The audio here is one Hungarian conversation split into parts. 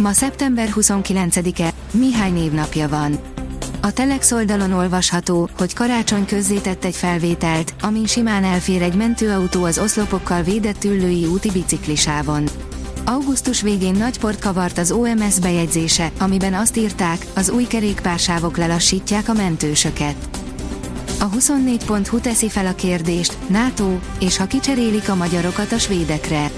Ma szeptember 29-e, Mihály névnapja van. A Telex oldalon olvasható, hogy karácsony közzétett egy felvételt, amin simán elfér egy mentőautó az oszlopokkal védett üllői úti biciklisávon. Augusztus végén nagy port kavart az OMS bejegyzése, amiben azt írták, az új kerékpársávok lelassítják a mentősöket. A 24.hu teszi fel a kérdést, NATO, és ha kicserélik a magyarokat a svédekre.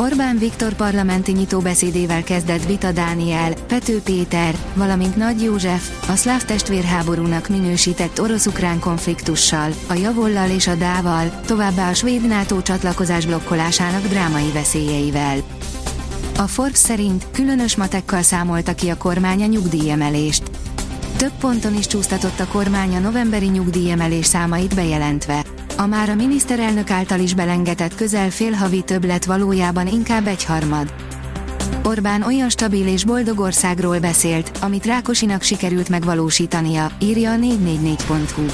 Orbán Viktor parlamenti nyitóbeszédével kezdett Vita Dániel, Pető Péter, valamint Nagy József, a szláv testvérháborúnak minősített orosz-ukrán konfliktussal, a Javollal és a Dával, továbbá a svéd NATO csatlakozás blokkolásának drámai veszélyeivel. A Forbes szerint különös matekkal számolta ki a kormány a nyugdíjemelést. Több ponton is csúsztatott a kormány a novemberi nyugdíjemelés számait bejelentve. A már a miniszterelnök által is belengetett közel fél havi többlet valójában inkább egyharmad. Orbán olyan stabil és boldog országról beszélt, amit Rákosinak sikerült megvalósítania, írja a 444.hu.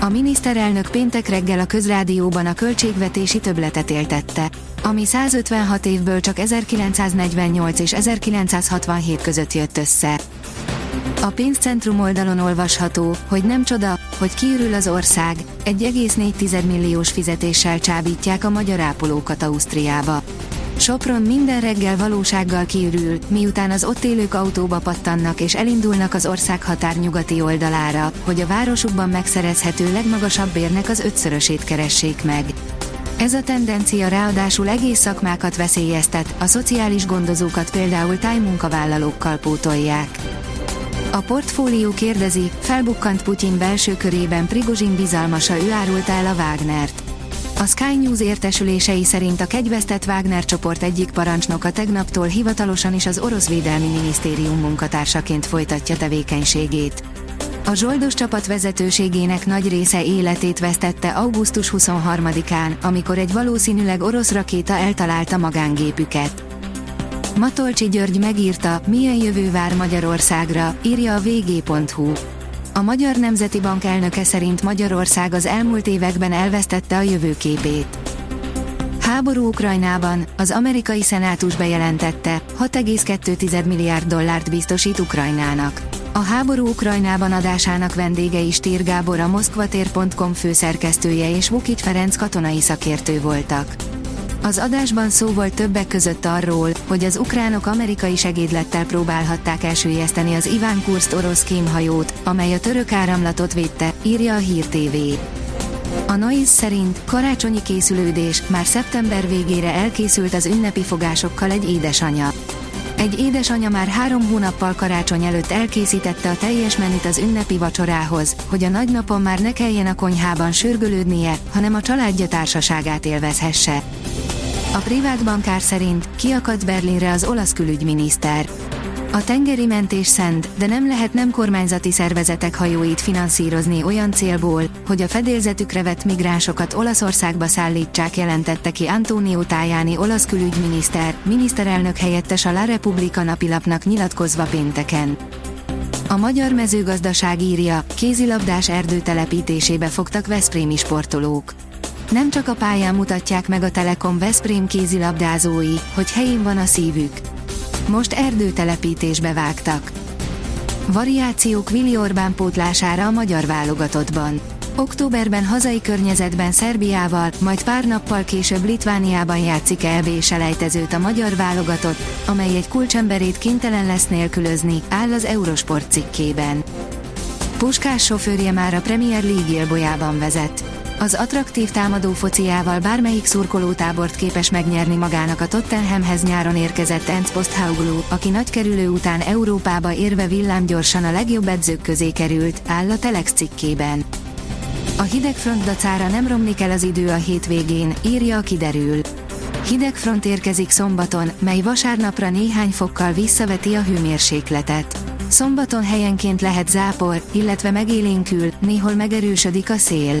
A miniszterelnök péntek reggel a közrádióban a költségvetési többletet éltette, ami 156 évből csak 1948 és 1967 között jött össze. A pénzcentrum oldalon olvasható, hogy nem csoda, hogy kiürül az ország, 1,4 milliós fizetéssel csábítják a magyar ápolókat Ausztriába. Sopron minden reggel valósággal kiürül, miután az ott élők autóba pattannak és elindulnak az ország határ nyugati oldalára, hogy a városukban megszerezhető legmagasabb bérnek az ötszörösét keressék meg. Ez a tendencia ráadásul egész szakmákat veszélyeztet, a szociális gondozókat például tájmunkavállalókkal pótolják. A portfólió kérdezi, felbukkant Putyin belső körében Prigozsin bizalmasa ő árulta el a Wagnert. A Sky News értesülései szerint a kegyvesztett Wagner csoport egyik parancsnoka tegnaptól hivatalosan is az orosz védelmi minisztérium munkatársaként folytatja tevékenységét. A zsoldos csapat vezetőségének nagy része életét vesztette augusztus 23-án, amikor egy valószínűleg orosz rakéta eltalálta magángépüket. Matolcsi György megírta, milyen jövő vár Magyarországra, írja a vg.hu. A Magyar Nemzeti Bank elnöke szerint Magyarország az elmúlt években elvesztette a jövőképét. Háború Ukrajnában, az amerikai szenátus bejelentette, 6,2 milliárd dollárt biztosít Ukrajnának. A háború Ukrajnában adásának vendége is Tír Gábor a moszkvatér.com főszerkesztője és Vukic Ferenc katonai szakértő voltak. Az adásban szó volt többek között arról, hogy az ukránok amerikai segédlettel próbálhatták elsüllyeszteni az Iván Kurst orosz kémhajót, amely a török áramlatot védte, írja a Hír TV. A Noise szerint karácsonyi készülődés már szeptember végére elkészült az ünnepi fogásokkal egy édesanya. Egy édesanya már három hónappal karácsony előtt elkészítette a teljes menüt az ünnepi vacsorához, hogy a nagynapon már ne kelljen a konyhában sürgölődnie, hanem a családja társaságát élvezhesse. A privát bankár szerint kiakadt Berlinre az olasz külügyminiszter. A tengeri mentés szent, de nem lehet nem kormányzati szervezetek hajóit finanszírozni olyan célból, hogy a fedélzetükre vett migránsokat Olaszországba szállítsák jelentette ki Antonio Tajani olasz külügyminiszter, miniszterelnök helyettes a La Repubblica napilapnak nyilatkozva pénteken. A magyar mezőgazdaság írja, kézilabdás erdő telepítésébe fogtak Veszprémi sportolók. Nem csak a pályán mutatják meg a Telekom Veszprém kézilabdázói, hogy helyén van a szívük. Most erdőtelepítésbe vágtak. Variációk Vili Orbán pótlására a magyar válogatottban. Októberben hazai környezetben Szerbiával, majd pár nappal később Litvániában játszik EB selejtezőt a magyar válogatott, amely egy kulcsemberét kénytelen lesz nélkülözni, áll az Eurosport cikkében. Puskás sofőrje már a Premier League élbolyában vezet. Az attraktív támadó fociával bármelyik szurkolótábort képes megnyerni magának a Tottenhamhez nyáron érkezett Ernst Posthauglu, aki nagykerülő után Európába érve villámgyorsan a legjobb edzők közé került, áll a Telex cikkében. A hideg front dacára nem romlik el az idő a hétvégén, írja a kiderül. Hideg front érkezik szombaton, mely vasárnapra néhány fokkal visszaveti a hőmérsékletet. Szombaton helyenként lehet zápor, illetve megélénkül, néhol megerősödik a szél.